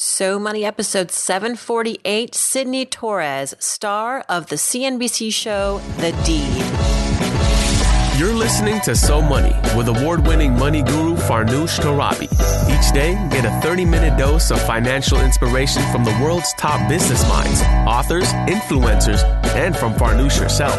So Money episode 748 Sidney Torres, star of the CNBC show The Deed. You're listening to So Money with award winning money guru Farnoosh Torabi. Each day, get a 30 minute dose of financial inspiration from the world's top business minds, authors, influencers, and from Farnoosh herself.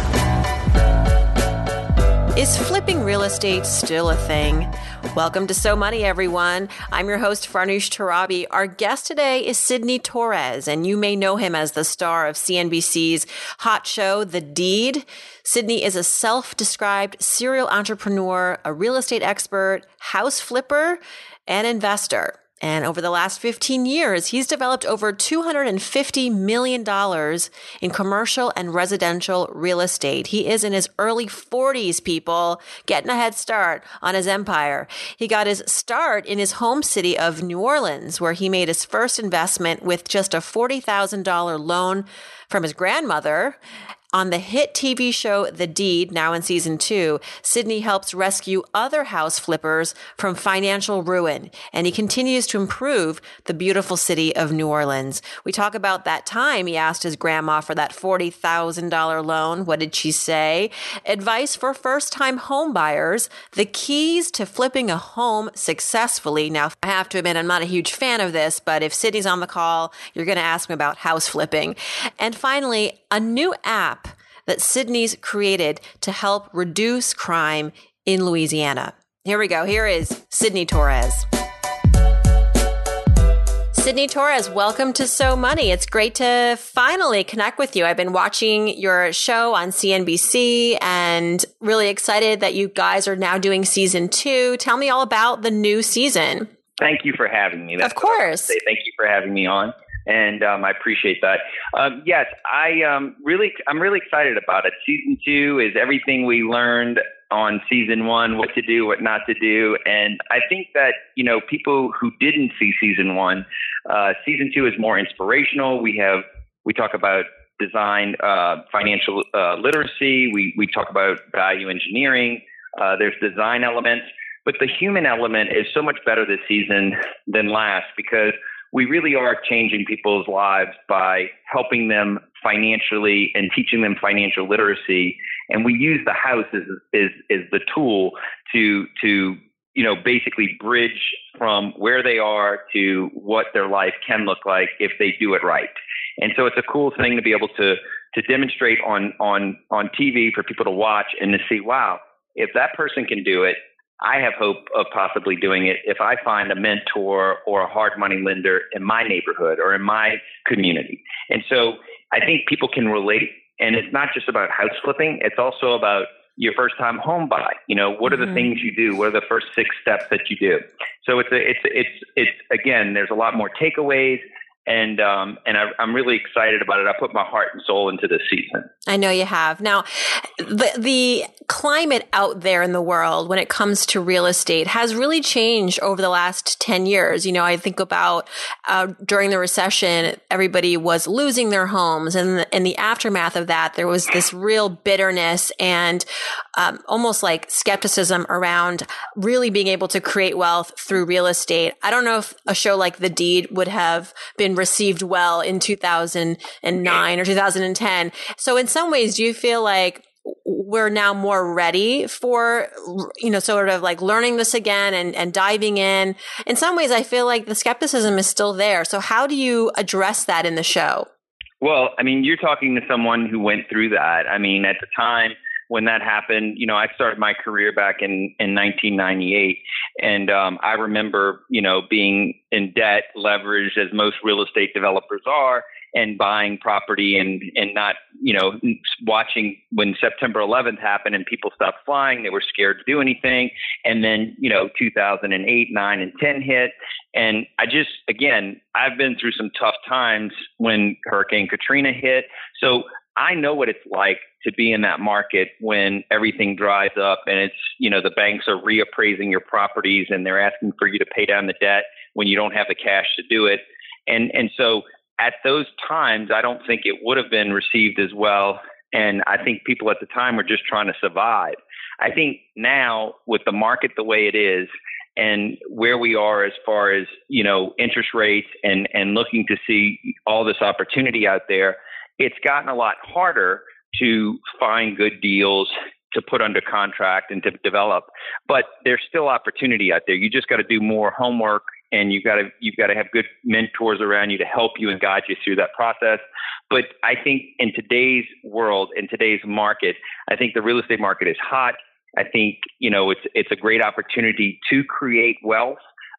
Is flipping real estate still a thing? Welcome to So Money, everyone. I'm your host, Farnoosh Torabi. Our guest today is Sidney Torres, and you may know him as the star of CNBC's hot show, The Deed. Sidney is a self described serial entrepreneur, a real estate expert, house flipper, and investor. And over the last 15 years, he's developed over $250 million in commercial and residential real estate. He is in his early 40s, people, getting a head start on his empire. He got his start in his home city of New Orleans, where he made his first investment with just a $40,000 loan from his grandmother on the hit TV show The Deed, now in season two, Sidney helps rescue other house flippers from financial ruin, and he continues to improve the beautiful city of New Orleans. We talk about that time he asked his grandma for that $40,000 loan. What did she say? Advice for first time homebuyers, the keys to flipping a home successfully. Now, I have to admit, I'm not a huge fan of this, but if Sidney's on the call, you're going to ask me about house flipping. And finally, a new app that Sidney's created to help reduce crime in Louisiana. Here we go. Here is Sidney Torres. Sidney Torres, welcome to So Money. It's great to finally connect with you. I've been watching your show on CNBC and really excited that you guys are now doing season two. Tell me all about the new season. Thank you for having me. That's of course. Thank you for having me on and um, I appreciate that. Um, yes, I um, really, I'm really excited about it. Season two is everything we learned on season one, what to do, what not to do, and I think that you know people who didn't see season one, uh, season two is more inspirational. We have we talk about design, uh, financial uh, literacy. We we talk about value engineering. Uh, there's design elements, but the human element is so much better this season than last because we really are changing people's lives by helping them financially and teaching them financial literacy. And we use the house as, as, as the tool to, to, you know, basically bridge from where they are to what their life can look like if they do it right. And so it's a cool thing to be able to, to demonstrate on, on, on TV for people to watch and to see, wow, if that person can do it, I have hope of possibly doing it if I find a mentor or a hard money lender in my neighborhood or in my community. And so I think people can relate. And it's not just about house flipping, it's also about your first time home buy. You know, what are the mm-hmm. things you do? What are the first six steps that you do? So it's a, it's it's it's again, there's a lot more takeaways and um, and I, am really excited about it. I put my heart and soul into this season. I know you have. Now, the the climate out there in the world when it comes to real estate has really changed over the last ten years. You know, I think about uh, during the recession, everybody was losing their homes, and in the aftermath of that, there was this real bitterness and um, almost like skepticism around really being able to create wealth through real estate. I don't know if a show like The Deed would have been been received well in 2009 or 2010. So in some ways, do you feel like we're now more ready for, you know, sort of like learning this again and, and diving in. In some ways, I feel like the skepticism is still there. So how do you address that in the show? Well, I mean, you're talking to someone who went through that. I mean, at the time, when that happened, you know, I started my career back in, in 1998. And um, I remember, you know, being in debt, leveraged as most real estate developers are, and buying property and, and not, you know, watching when September 11th happened and people stopped flying. They were scared to do anything. And then, you know, 2008, 9, and 10 hit. And I just, again, I've been through some tough times when Hurricane Katrina hit. So I know what it's like to be in that market when everything dries up and it's, you know, the banks are reappraising your properties and they're asking for you to pay down the debt when you don't have the cash to do it. And, and so at those times, I don't think it would have been received as well. And I think people at the time were just trying to survive. I think now, with the market the way it is, and where we are as far as you know interest rates and and looking to see all this opportunity out there, it's gotten a lot harder to find good deals to put under contract and to develop. But there's still opportunity out there. You just got to do more homework and you've got to you've got to have good mentors around you to help you and guide you through that process. But I think in today's world, in today's market, I think the real estate market is hot. I think you know it's it's a great opportunity to create wealth.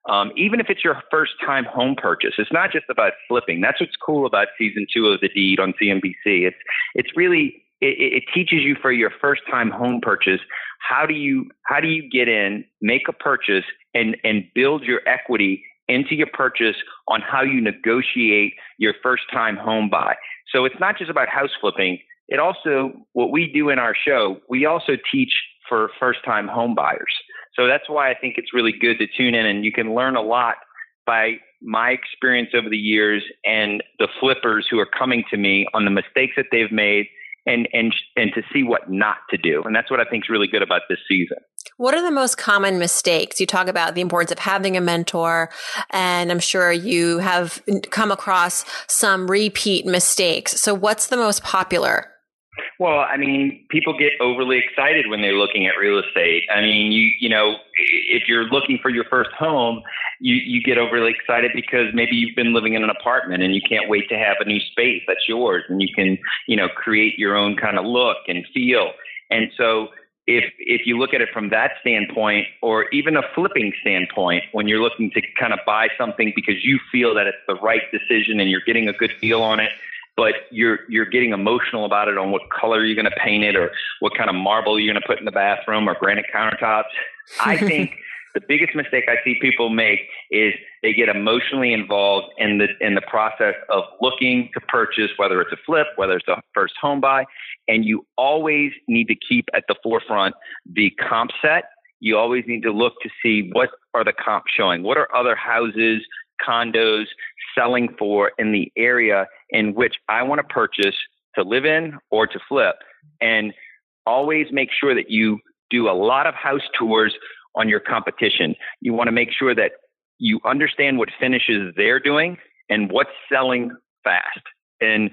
Um, even if it's your first time home purchase, it's not just about flipping. That's what's cool about season two of the deed on CNBC. It's it's really it, it teaches you for your first time home purchase how do you how do you get in, make a purchase, and and build your equity into your purchase on how you negotiate your first time home buy. So it's not just about house flipping. It also what we do in our show, we also teach for first time home buyers. So that's why I think it's really good to tune in and you can learn a lot by my experience over the years and the flippers who are coming to me on the mistakes that they've made and and and to see what not to do. And that's what I think is really good about this season. What are the most common mistakes? You talk about the importance of having a mentor, and I'm sure you have come across some repeat mistakes. So, what's the most popular? Well, I mean, people get overly excited when they're looking at real estate. I mean, you you know, if you're looking for your first home, you you get overly excited because maybe you've been living in an apartment and you can't wait to have a new space that's yours and you can, you know, create your own kind of look and feel. And so if if you look at it from that standpoint or even a flipping standpoint when you're looking to kind of buy something because you feel that it's the right decision and you're getting a good deal on it but you're you're getting emotional about it on what color you're going to paint it or what kind of marble you're going to put in the bathroom or granite countertops. I think the biggest mistake I see people make is they get emotionally involved in the in the process of looking to purchase, whether it's a flip, whether it's a first home buy, and you always need to keep at the forefront the comp set. You always need to look to see what are the comps showing, what are other houses, condos selling for in the area in which I want to purchase to live in or to flip. And always make sure that you do a lot of house tours on your competition. You want to make sure that you understand what finishes they're doing and what's selling fast. And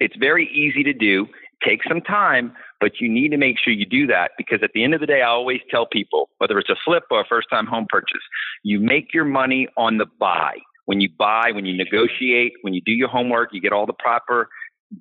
it's very easy to do. Take some time, but you need to make sure you do that because at the end of the day, I always tell people, whether it's a flip or a first time home purchase, you make your money on the buy when you buy, when you negotiate, when you do your homework, you get all the proper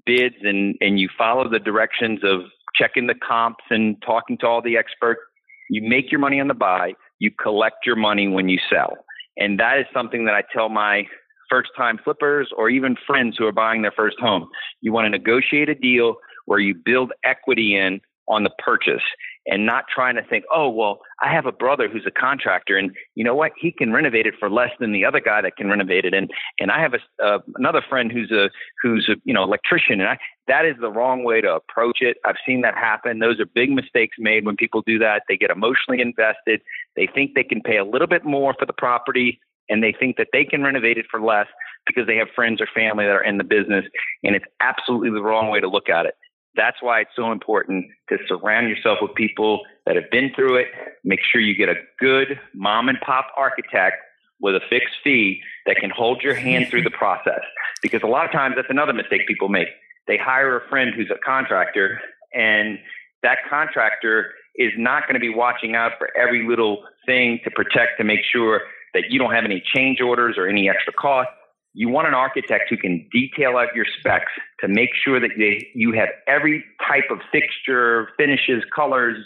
bids and, and you follow the directions of checking the comps and talking to all the experts. You make your money on the buy, you collect your money when you sell. And that is something that I tell my first time flippers or even friends who are buying their first home. You want to negotiate a deal where you build equity in on the purchase and not trying to think, oh, well, I have a brother who's a contractor, and you know what? He can renovate it for less than the other guy that can renovate it, and and I have a uh, another friend who's a who's a you know electrician, and I that is the wrong way to approach it. I've seen that happen. Those are big mistakes made when people do that. They get emotionally invested. They think they can pay a little bit more for the property, and they think that they can renovate it for less because they have friends or family that are in the business, and it's absolutely the wrong way to look at it. That's why it's so important to surround yourself with people that have been through it. Make sure you get a good mom and pop architect with a fixed fee that can hold your hand through the process. Because a lot of times that's another mistake people make. They hire a friend who's a contractor and that contractor is not going to be watching out for every little thing to protect to make sure that you don't have any change orders or any extra costs you want an architect who can detail out your specs to make sure that they, you have every type of fixture, finishes, colors,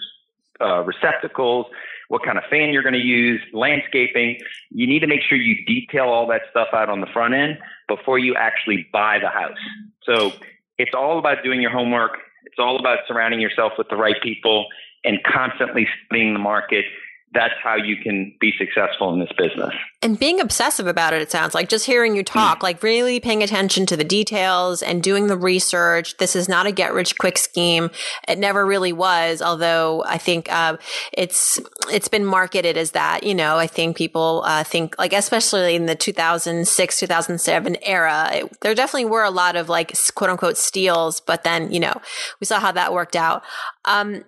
uh, receptacles, what kind of fan you're going to use, landscaping. You need to make sure you detail all that stuff out on the front end before you actually buy the house. So it's all about doing your homework. It's all about surrounding yourself with the right people and constantly studying the market that's how you can be successful in this business. And being obsessive about it, it sounds like just hearing you talk, mm. like really paying attention to the details and doing the research. This is not a get rich quick scheme. It never really was, although I think uh, it's it's been marketed as that. You know, I think people uh, think like, especially in the 2006 2007 era, it, there definitely were a lot of like quote unquote steals, but then you know we saw how that worked out. Um,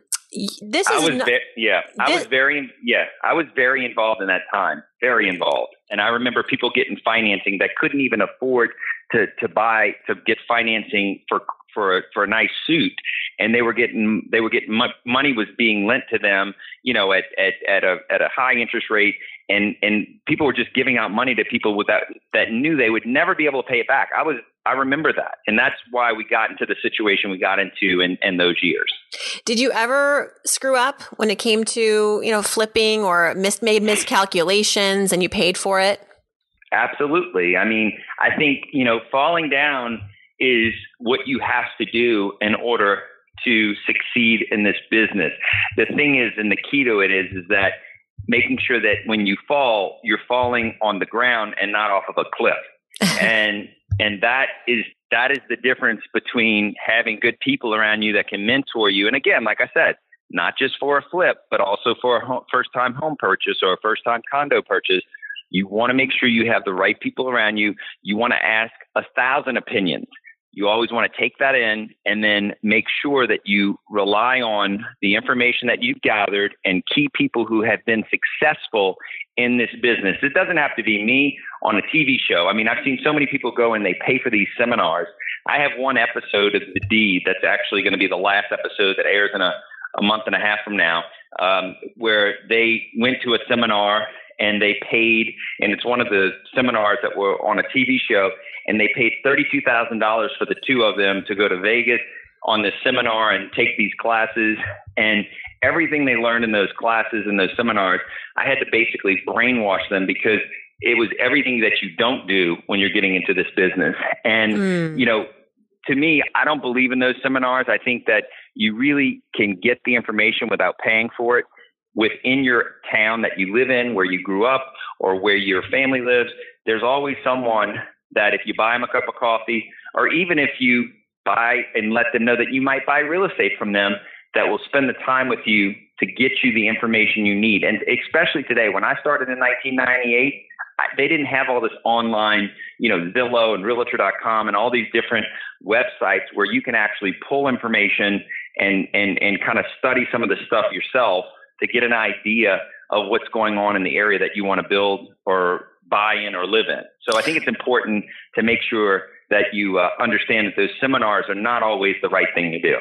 this is I was ve- yeah I was very yeah I was very involved in that time very mm-hmm. involved. And I remember people getting financing that couldn't even afford to to buy to get financing for for a, for a nice suit. And they were getting they were getting money was being lent to them you know at at at a at a high interest rate and and people were just giving out money to people with that that knew they would never be able to pay it back I was I remember that. And that's why we got into the situation we got into in, in those years. Did you ever screw up when it came to, you know, flipping or mis- made miscalculations and you paid for it? Absolutely. I mean, I think, you know, falling down is what you have to do in order to succeed in this business. The thing is, and the key to it is, is that making sure that when you fall, you're falling on the ground and not off of a cliff. and and that is that is the difference between having good people around you that can mentor you. And again, like I said, not just for a flip, but also for a first time home purchase or a first time condo purchase. You want to make sure you have the right people around you. You want to ask a thousand opinions. You always want to take that in and then make sure that you rely on the information that you've gathered and key people who have been successful in this business. It doesn't have to be me on a TV show. I mean, I've seen so many people go and they pay for these seminars. I have one episode of The Deed that's actually going to be the last episode that airs in a, a month and a half from now, um, where they went to a seminar and they paid, and it's one of the seminars that were on a TV show, and they paid $32,000 for the two of them to go to Vegas on this seminar and take these classes. And everything they learned in those classes and those seminars, I had to basically brainwash them because it was everything that you don't do when you're getting into this business. And, mm. you know, to me, I don't believe in those seminars. I think that you really can get the information without paying for it within your town that you live in, where you grew up, or where your family lives. There's always someone that if you buy them a cup of coffee, or even if you buy and let them know that you might buy real estate from them, that will spend the time with you to get you the information you need. And especially today, when I started in 1998, I, they didn't have all this online, you know, Zillow and Realtor.com and all these different websites where you can actually pull information and and and kind of study some of the stuff yourself to get an idea of what's going on in the area that you want to build or buy in or live in. So I think it's important to make sure that you uh, understand that those seminars are not always the right thing to do.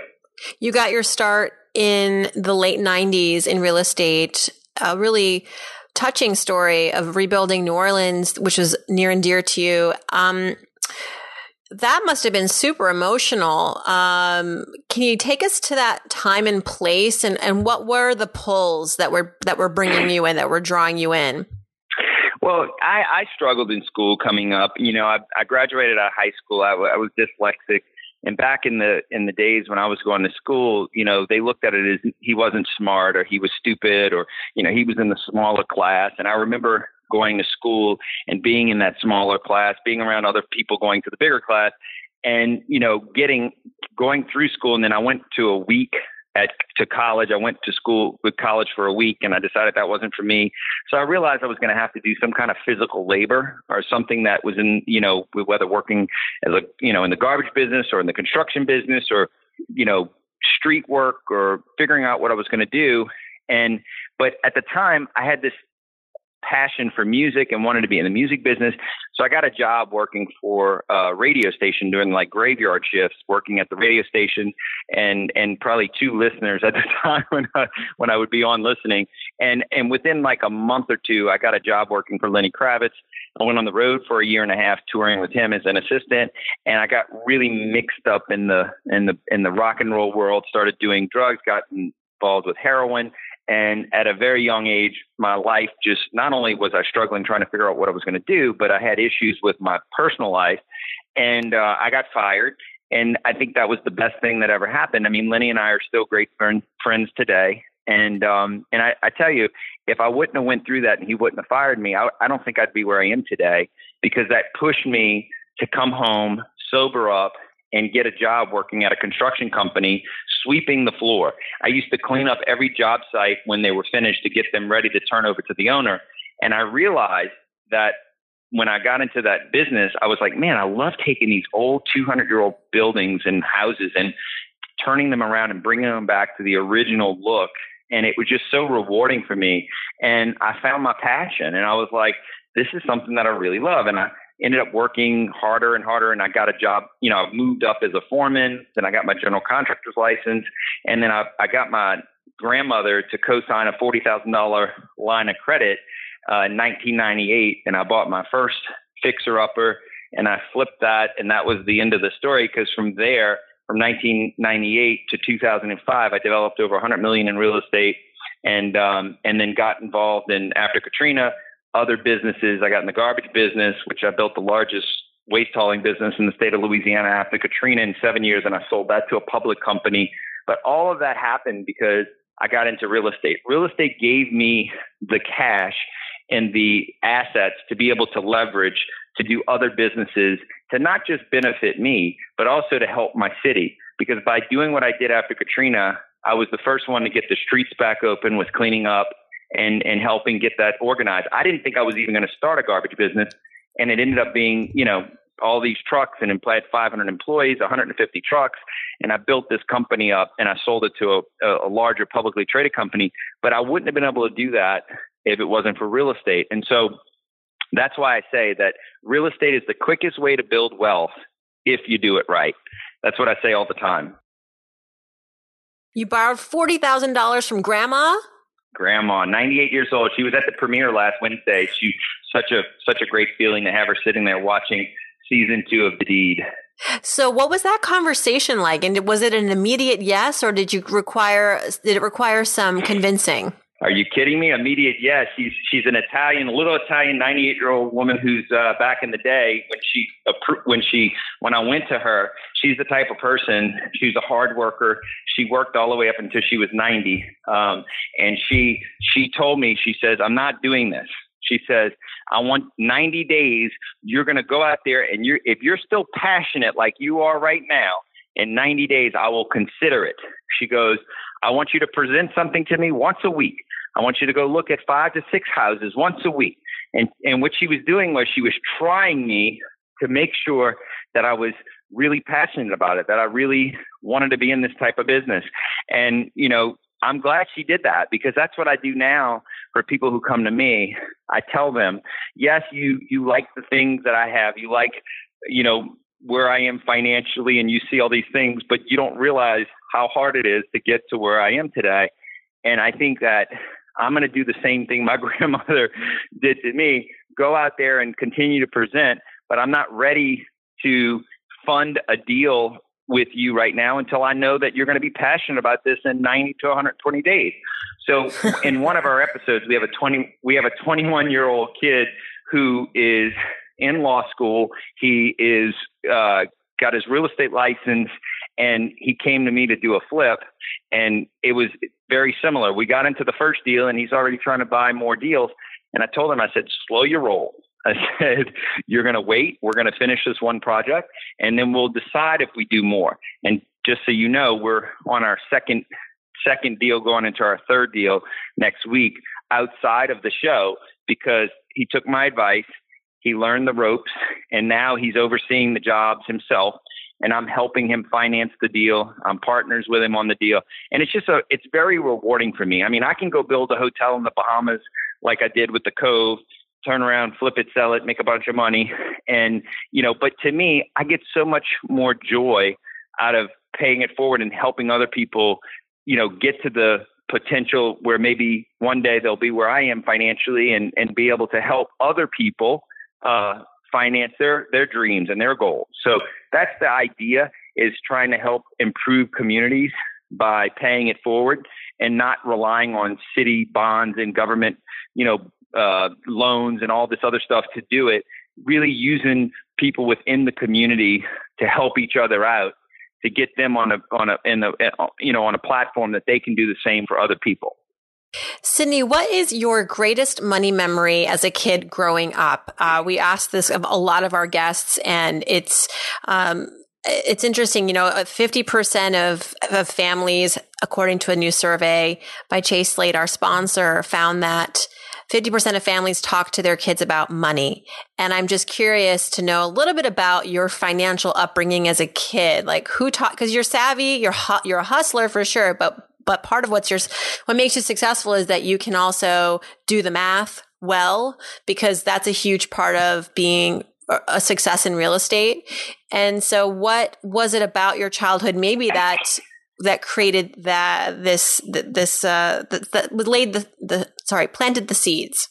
You got your start in the late 90s in real estate, a really touching story of rebuilding New Orleans, which was near and dear to you. Um, that must have been super emotional. Um, can you take us to that time and place, and, and what were the pulls that were that were bringing you in, that were drawing you in? Well, I, I struggled in school coming up. You know, I, I graduated out of high school. I, I was dyslexic, and back in the in the days when I was going to school, you know, they looked at it as he wasn't smart or he was stupid or you know he was in the smaller class. And I remember going to school and being in that smaller class, being around other people going to the bigger class, and you know, getting going through school. And then I went to a week at to college. I went to school with college for a week, and I decided that wasn't for me. So I realized I was going to have to do some kind of physical labor or something that was in you know whether working as a you know in the garbage business or in the construction business or you know street work or figuring out what I was going to do. And but at the time, I had this passion for music and wanted to be in the music business. So I got a job working for a radio station doing like graveyard shifts, working at the radio station and and probably two listeners at the time when I, when I would be on listening. And and within like a month or two, I got a job working for Lenny Kravitz. I went on the road for a year and a half touring with him as an assistant, and I got really mixed up in the in the in the rock and roll world. Started doing drugs, got involved with heroin, and at a very young age, my life just not only was I struggling trying to figure out what I was going to do, but I had issues with my personal life. And uh, I got fired. And I think that was the best thing that ever happened. I mean, Lenny and I are still great friend, friends today. And um, and I, I tell you, if I wouldn't have went through that and he wouldn't have fired me, I, I don't think I'd be where I am today because that pushed me to come home, sober up, and get a job working at a construction company, sweeping the floor. I used to clean up every job site when they were finished to get them ready to turn over to the owner. And I realized that when I got into that business, I was like, man, I love taking these old 200 year old buildings and houses and turning them around and bringing them back to the original look. And it was just so rewarding for me. And I found my passion and I was like, this is something that I really love. And I ended up working harder and harder and I got a job, you know, I moved up as a foreman, then I got my general contractor's license, and then I, I got my grandmother to co-sign a $40,000 line of credit uh, in 1998, and I bought my first fixer upper, and I flipped that, and that was the end of the story. Because from there, from 1998 to 2005, I developed over 100 million in real estate, and um, and then got involved in after Katrina, other businesses. I got in the garbage business, which I built the largest waste hauling business in the state of Louisiana after Katrina in seven years, and I sold that to a public company. But all of that happened because I got into real estate. Real estate gave me the cash and the assets to be able to leverage to do other businesses to not just benefit me, but also to help my city. Because by doing what I did after Katrina, I was the first one to get the streets back open with cleaning up and, and helping get that organized. I didn't think I was even going to start a garbage business. And it ended up being, you know, all these trucks and had 500 employees, 150 trucks, and I built this company up and I sold it to a, a larger publicly traded company. But I wouldn't have been able to do that if it wasn't for real estate. And so that's why I say that real estate is the quickest way to build wealth if you do it right. That's what I say all the time. You borrowed $40,000 from grandma? Grandma, 98 years old. She was at the premiere last Wednesday. She such a such a great feeling to have her sitting there watching season 2 of The Deed. So what was that conversation like? And was it an immediate yes or did you require did it require some convincing? Are you kidding me? Immediate yes. She's she's an Italian, a little Italian, 98 year old woman who's uh, back in the day when she when she when I went to her. She's the type of person. She's a hard worker. She worked all the way up until she was 90, um, and she she told me she says I'm not doing this. She says I want 90 days. You're going to go out there and you if you're still passionate like you are right now. In 90 days, I will consider it. She goes, I want you to present something to me once a week. I want you to go look at five to six houses once a week. And, and what she was doing was she was trying me to make sure that I was really passionate about it, that I really wanted to be in this type of business. And, you know, I'm glad she did that because that's what I do now for people who come to me. I tell them, yes, you, you like the things that I have. You like, you know, where I am financially and you see all these things, but you don't realize how hard it is to get to where I am today. And I think that I'm going to do the same thing my grandmother did to me go out there and continue to present, but I'm not ready to fund a deal with you right now until I know that you're going to be passionate about this in 90 to 120 days. So in one of our episodes, we have a 20, we have a 21 year old kid who is in law school. He is, uh, got his real estate license and he came to me to do a flip and it was very similar. We got into the first deal and he's already trying to buy more deals. And I told him, I said, slow your roll. I said, you're going to wait. We're going to finish this one project and then we'll decide if we do more. And just so you know, we're on our second, second deal going into our third deal next week outside of the show because he took my advice. He learned the ropes and now he's overseeing the jobs himself and I'm helping him finance the deal. I'm partners with him on the deal. And it's just a, it's very rewarding for me. I mean, I can go build a hotel in the Bahamas like I did with the Cove, turn around, flip it, sell it, make a bunch of money. And, you know, but to me, I get so much more joy out of paying it forward and helping other people, you know, get to the potential where maybe one day they'll be where I am financially and, and be able to help other people uh, finance their their dreams and their goals. So that's the idea is trying to help improve communities by paying it forward and not relying on city bonds and government, you know, uh, loans and all this other stuff to do it. Really using people within the community to help each other out to get them on a on a in the you know on a platform that they can do the same for other people. Sidney, what is your greatest money memory as a kid growing up? Uh, we asked this of a lot of our guests, and it's um, it's interesting. You know, fifty percent of of families, according to a new survey by Chase Slate, our sponsor, found that 50% of families talk to their kids about money. And I'm just curious to know a little bit about your financial upbringing as a kid. Like who taught, cause you're savvy, you're, hu- you're a hustler for sure, but, but part of what's your, what makes you successful is that you can also do the math well, because that's a huge part of being a success in real estate. And so what was it about your childhood maybe that that created that this this uh that, that laid the the sorry planted the seeds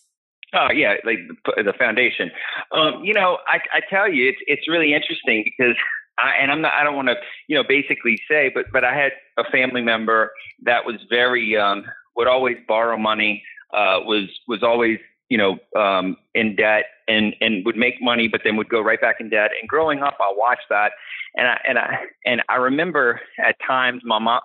oh yeah like the foundation um you know i i tell you it's it's really interesting because I, and I'm not, I don't want to, you know, basically say, but, but I had a family member that was very, um, would always borrow money, uh, was, was always, you know, um, in debt and, and would make money, but then would go right back in debt. And growing up, I watched that and I and I and I remember at times my mom,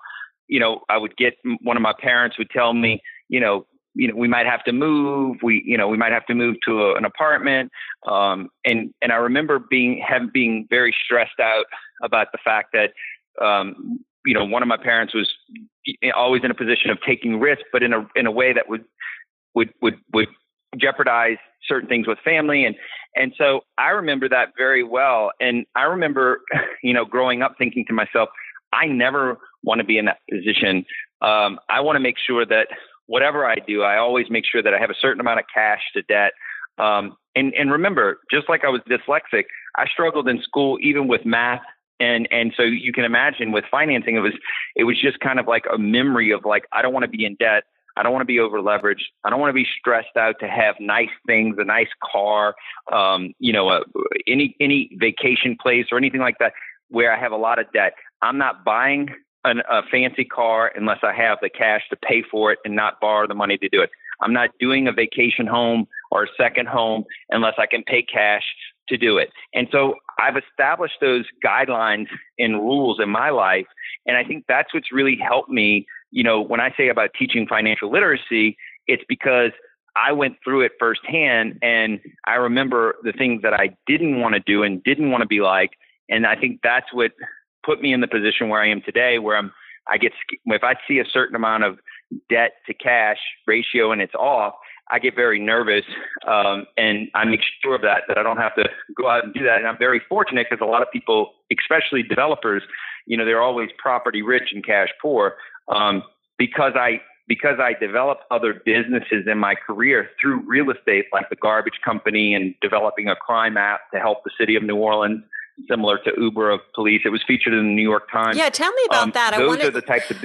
you know, I would get one of my parents would tell me, you know, you know, we might have to move. We, you know, we might have to move to a, an apartment. Um, and and I remember being have being very stressed out about the fact that, um, you know, one of my parents was always in a position of taking risks, but in a in a way that would would would would jeopardize certain things with family and and so I remember that very well. And I remember, you know, growing up thinking to myself, I never want to be in that position. Um, I want to make sure that whatever I do, I always make sure that I have a certain amount of cash to debt. Um, and, and remember, just like I was dyslexic, I struggled in school even with math. And and so you can imagine with financing, it was it was just kind of like a memory of like I don't want to be in debt. I don't want to be over leveraged. I don't want to be stressed out to have nice things, a nice car, um, you know, a, any any vacation place or anything like that where I have a lot of debt. I'm not buying an, a fancy car unless I have the cash to pay for it and not borrow the money to do it. I'm not doing a vacation home or a second home unless I can pay cash to do it. And so I've established those guidelines and rules in my life. And I think that's what's really helped me you know, when I say about teaching financial literacy, it's because I went through it firsthand and I remember the things that I didn't want to do and didn't want to be like. And I think that's what put me in the position where I am today, where I'm, I get, if I see a certain amount of debt to cash ratio and it's off, I get very nervous, um, and I make sure of that that I don't have to go out and do that. And I'm very fortunate because a lot of people, especially developers, you know, they're always property rich and cash poor um, because I because I developed other businesses in my career through real estate, like the garbage company and developing a crime app to help the city of New Orleans, similar to Uber of police. It was featured in the New York Times. Yeah, tell me about um, that. Those I wanted... are the types of.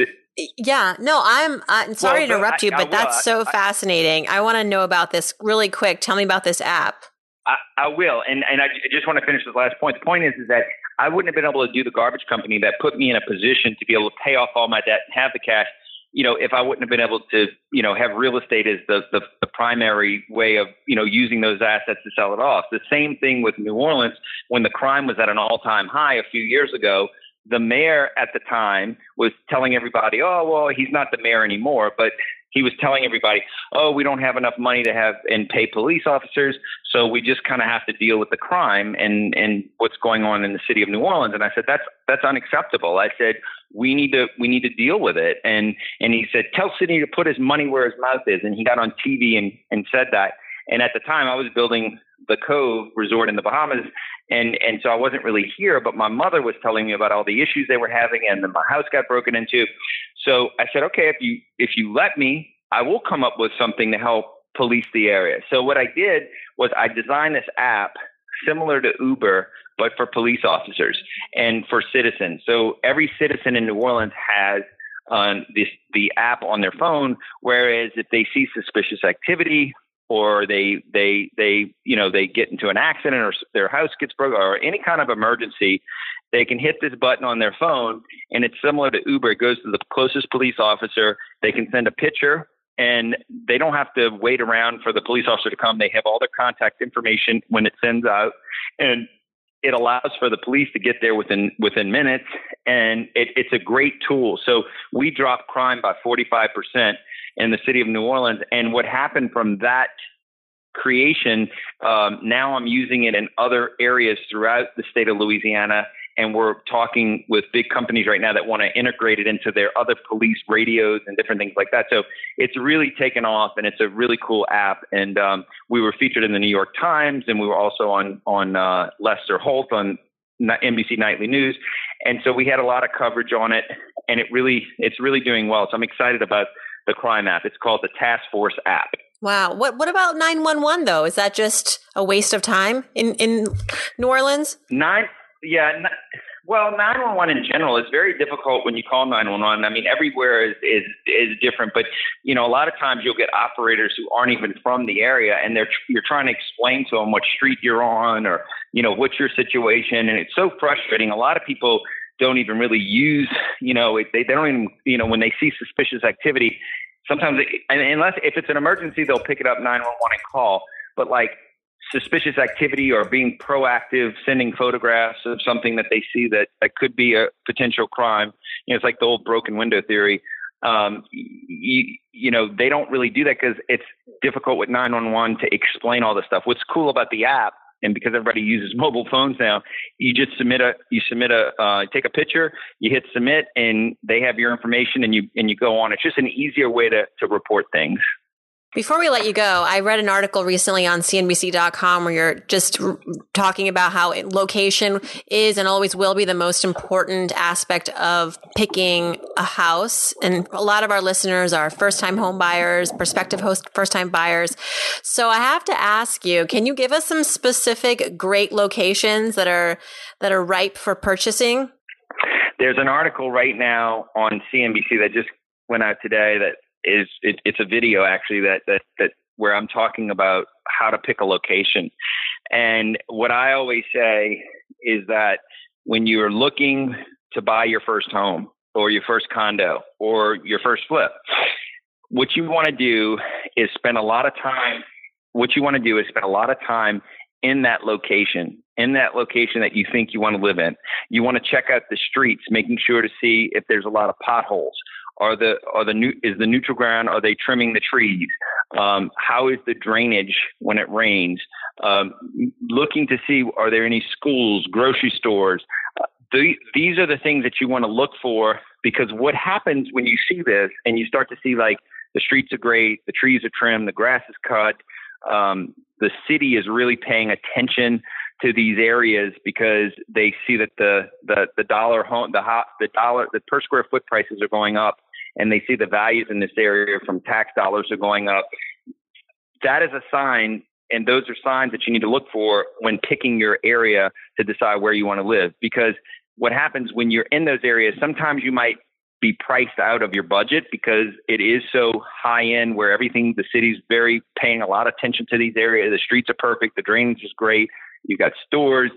yeah, no, I'm, I'm sorry well, to interrupt I, you, but that's so I, fascinating. I want to know about this really quick. Tell me about this app. I, I will, and and I just want to finish this last point. The point is, is that I wouldn't have been able to do the garbage company that put me in a position to be able to pay off all my debt and have the cash. You know, if I wouldn't have been able to, you know, have real estate as the, the, the primary way of, you know, using those assets to sell it off. The same thing with New Orleans when the crime was at an all time high a few years ago the mayor at the time was telling everybody, oh, well, he's not the mayor anymore, but he was telling everybody, oh, we don't have enough money to have and pay police officers, so we just kind of have to deal with the crime and and what's going on in the city of New Orleans. And I said, that's that's unacceptable. I said, we need to we need to deal with it. And and he said, tell Sidney to put his money where his mouth is. And he got on TV and and said that. And at the time, I was building the Cove Resort in the Bahamas, and and so I wasn't really here. But my mother was telling me about all the issues they were having, and then my house got broken into. So I said, okay, if you if you let me, I will come up with something to help police the area. So what I did was I designed this app similar to Uber, but for police officers and for citizens. So every citizen in New Orleans has um, this, the app on their phone. Whereas if they see suspicious activity or they they they you know they get into an accident or their house gets broken or any kind of emergency, they can hit this button on their phone and it's similar to Uber. It goes to the closest police officer. They can send a picture and they don't have to wait around for the police officer to come. They have all their contact information when it sends out, and it allows for the police to get there within within minutes, and it, it's a great tool. So we dropped crime by 45 percent in the city of New Orleans, and what happened from that creation, um, now I'm using it in other areas throughout the state of Louisiana and we're talking with big companies right now that want to integrate it into their other police radios and different things like that. So it's really taken off, and it's a really cool app. And um, we were featured in the New York Times, and we were also on on uh, Lester Holt on NBC Nightly News, and so we had a lot of coverage on it, and it really it's really doing well. So I'm excited about the crime app. It's called the Task Force app. Wow. What what about 911 though? Is that just a waste of time in in New Orleans? Nine yeah. Well, 911 in general is very difficult when you call 911. I mean, everywhere is, is, is different, but you know, a lot of times you'll get operators who aren't even from the area and they're, you're trying to explain to them what street you're on or, you know, what's your situation. And it's so frustrating. A lot of people don't even really use, you know, they, they don't even, you know, when they see suspicious activity, sometimes, it, unless if it's an emergency, they'll pick it up 911 and call. But like suspicious activity or being proactive, sending photographs of something that they see that, that could be a potential crime. You know, it's like the old broken window theory. Um, you, you know, they don't really do that because it's difficult with 911 to explain all this stuff. What's cool about the app, and because everybody uses mobile phones now, you just submit a, you submit a, uh, take a picture, you hit submit, and they have your information, and you and you go on. It's just an easier way to to report things. Before we let you go, I read an article recently on CNBC.com where you're just talking about how location is and always will be the most important aspect of picking a house. And a lot of our listeners are first time home buyers, prospective host, first time buyers. So I have to ask you, can you give us some specific great locations that are, that are ripe for purchasing? There's an article right now on CNBC that just went out today that is it, it's a video actually that that that where I'm talking about how to pick a location. And what I always say is that when you're looking to buy your first home or your first condo or your first flip, what you want to do is spend a lot of time. What you want to do is spend a lot of time in that location, in that location that you think you want to live in. You want to check out the streets, making sure to see if there's a lot of potholes. Are the are the new is the neutral ground? Are they trimming the trees? Um, how is the drainage when it rains? Um, looking to see are there any schools, grocery stores? Uh, the, these are the things that you want to look for because what happens when you see this and you start to see like the streets are great, the trees are trimmed, the grass is cut, um, the city is really paying attention to these areas because they see that the the the dollar home the hot the dollar the per square foot prices are going up and they see the values in this area from tax dollars are going up. That is a sign and those are signs that you need to look for when picking your area to decide where you want to live because what happens when you're in those areas sometimes you might be priced out of your budget because it is so high end where everything the city's very paying a lot of attention to these areas. The streets are perfect. The drainage is great You've got stores.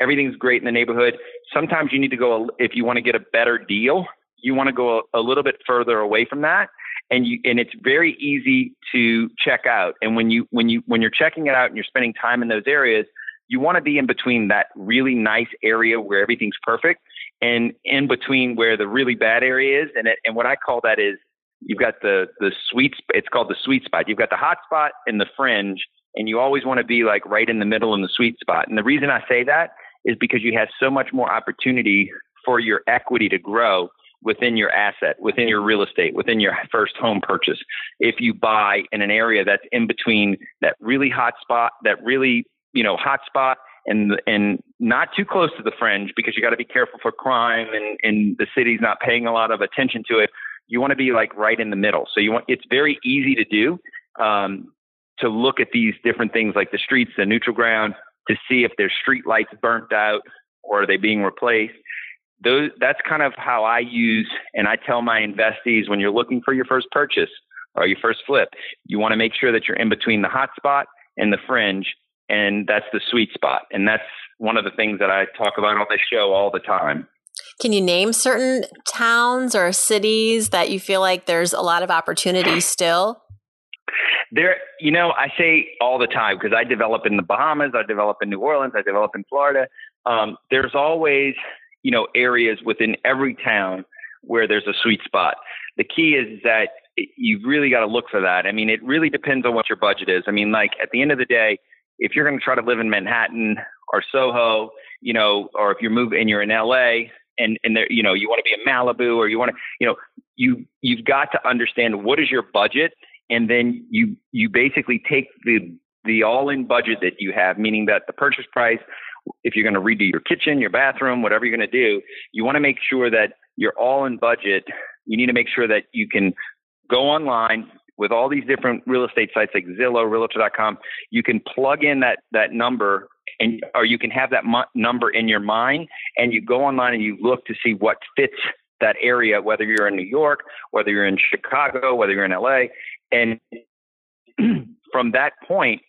Everything's great in the neighborhood. Sometimes you need to go, if you want to get a better deal, you want to go a, a little bit further away from that. And you, and it's very easy to check out. And when you, when you, when you're checking it out and you're spending time in those areas, you want to be in between that really nice area where everything's perfect and in between where the really bad area is. And it, and what I call that is you've got the, the sweet, it's called the sweet spot. You've got the hot spot and the fringe and you always want to be like right in the middle in the sweet spot. And the reason I say that is because you have so much more opportunity for your equity to grow within your asset, within your real estate, within your first home purchase. If you buy in an area that's in between that really hot spot, that really, you know, hot spot and and not too close to the fringe because you got to be careful for crime and and the city's not paying a lot of attention to it. You want to be like right in the middle. So you want it's very easy to do. Um, to look at these different things like the streets, the neutral ground, to see if there's street lights burnt out or are they being replaced. Those, that's kind of how I use and I tell my investees when you're looking for your first purchase or your first flip, you want to make sure that you're in between the hot spot and the fringe, and that's the sweet spot. And that's one of the things that I talk about on this show all the time. Can you name certain towns or cities that you feel like there's a lot of opportunity still? There, you know, I say all the time because I develop in the Bahamas, I develop in New Orleans, I develop in Florida. um, there's always, you know, areas within every town where there's a sweet spot. The key is that you've really got to look for that. I mean, it really depends on what your budget is. I mean, like at the end of the day, if you're going to try to live in Manhattan or Soho, you know, or if you're moving and you're in LA and and there, you know, you want to be in Malibu or you want to, you know, you you've got to understand what is your budget, and then you you basically take the the all-in budget that you have, meaning that the purchase price, if you're going to redo your kitchen, your bathroom, whatever you're going to do, you want to make sure that you're all-in budget. You need to make sure that you can go online with all these different real estate sites like Zillow, Realtor.com. You can plug in that that number and or you can have that number in your mind and you go online and you look to see what fits that area whether you're in New York whether you're in Chicago whether you're in LA and from that point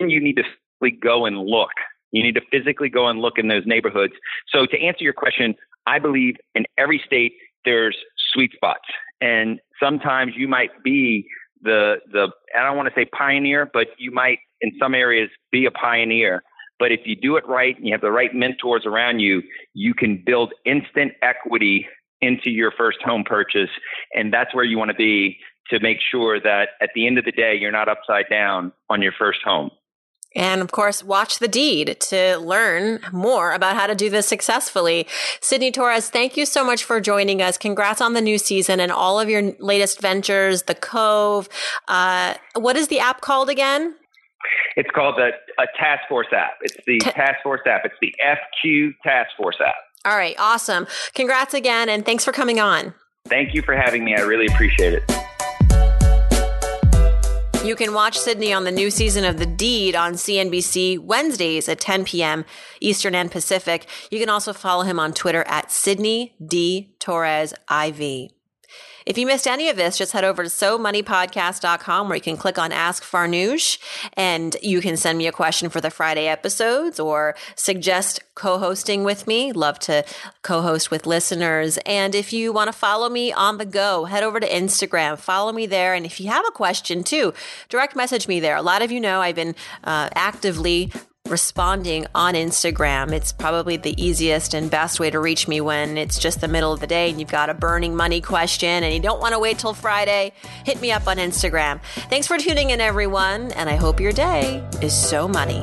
you need to go and look you need to physically go and look in those neighborhoods so to answer your question i believe in every state there's sweet spots and sometimes you might be the the I don't want to say pioneer, but you might in some areas be a pioneer. But if you do it right and you have the right mentors around you, you can build instant equity into your first home purchase. And that's where you want to be to make sure that at the end of the day, you're not upside down on your first home. And of course, watch the deed to learn more about how to do this successfully. Sidney Torres, thank you so much for joining us. Congrats on the new season and all of your latest ventures, The Cove. Uh, what is the app called again? It's called the a Task Force app. It's the T- Task Force app. It's the FQ Task Force app. All right, awesome. Congrats again, and thanks for coming on. Thank you for having me. I really appreciate it. You can watch Sidney on the new season of The Deed on CNBC Wednesdays at 10 p.m. Eastern and Pacific. You can also follow him on Twitter at Sidney D. Torres IV. If you missed any of this, just head over to SoMoneyPodcast.com where you can click on Ask Farnoosh and you can send me a question for the Friday episodes or suggest co-hosting with me. Love to co-host with listeners. And if you want to follow me on the go, head over to Instagram, follow me there. And if you have a question too, direct message me there. A lot of you know I've been uh, actively responding on Instagram. It's probably the easiest and best way to reach me when it's just the middle of the day and you've got a burning money question and you don't want to wait till Friday. Hit me up on Instagram. Thanks for tuning in, everyone, and I hope your day is so money.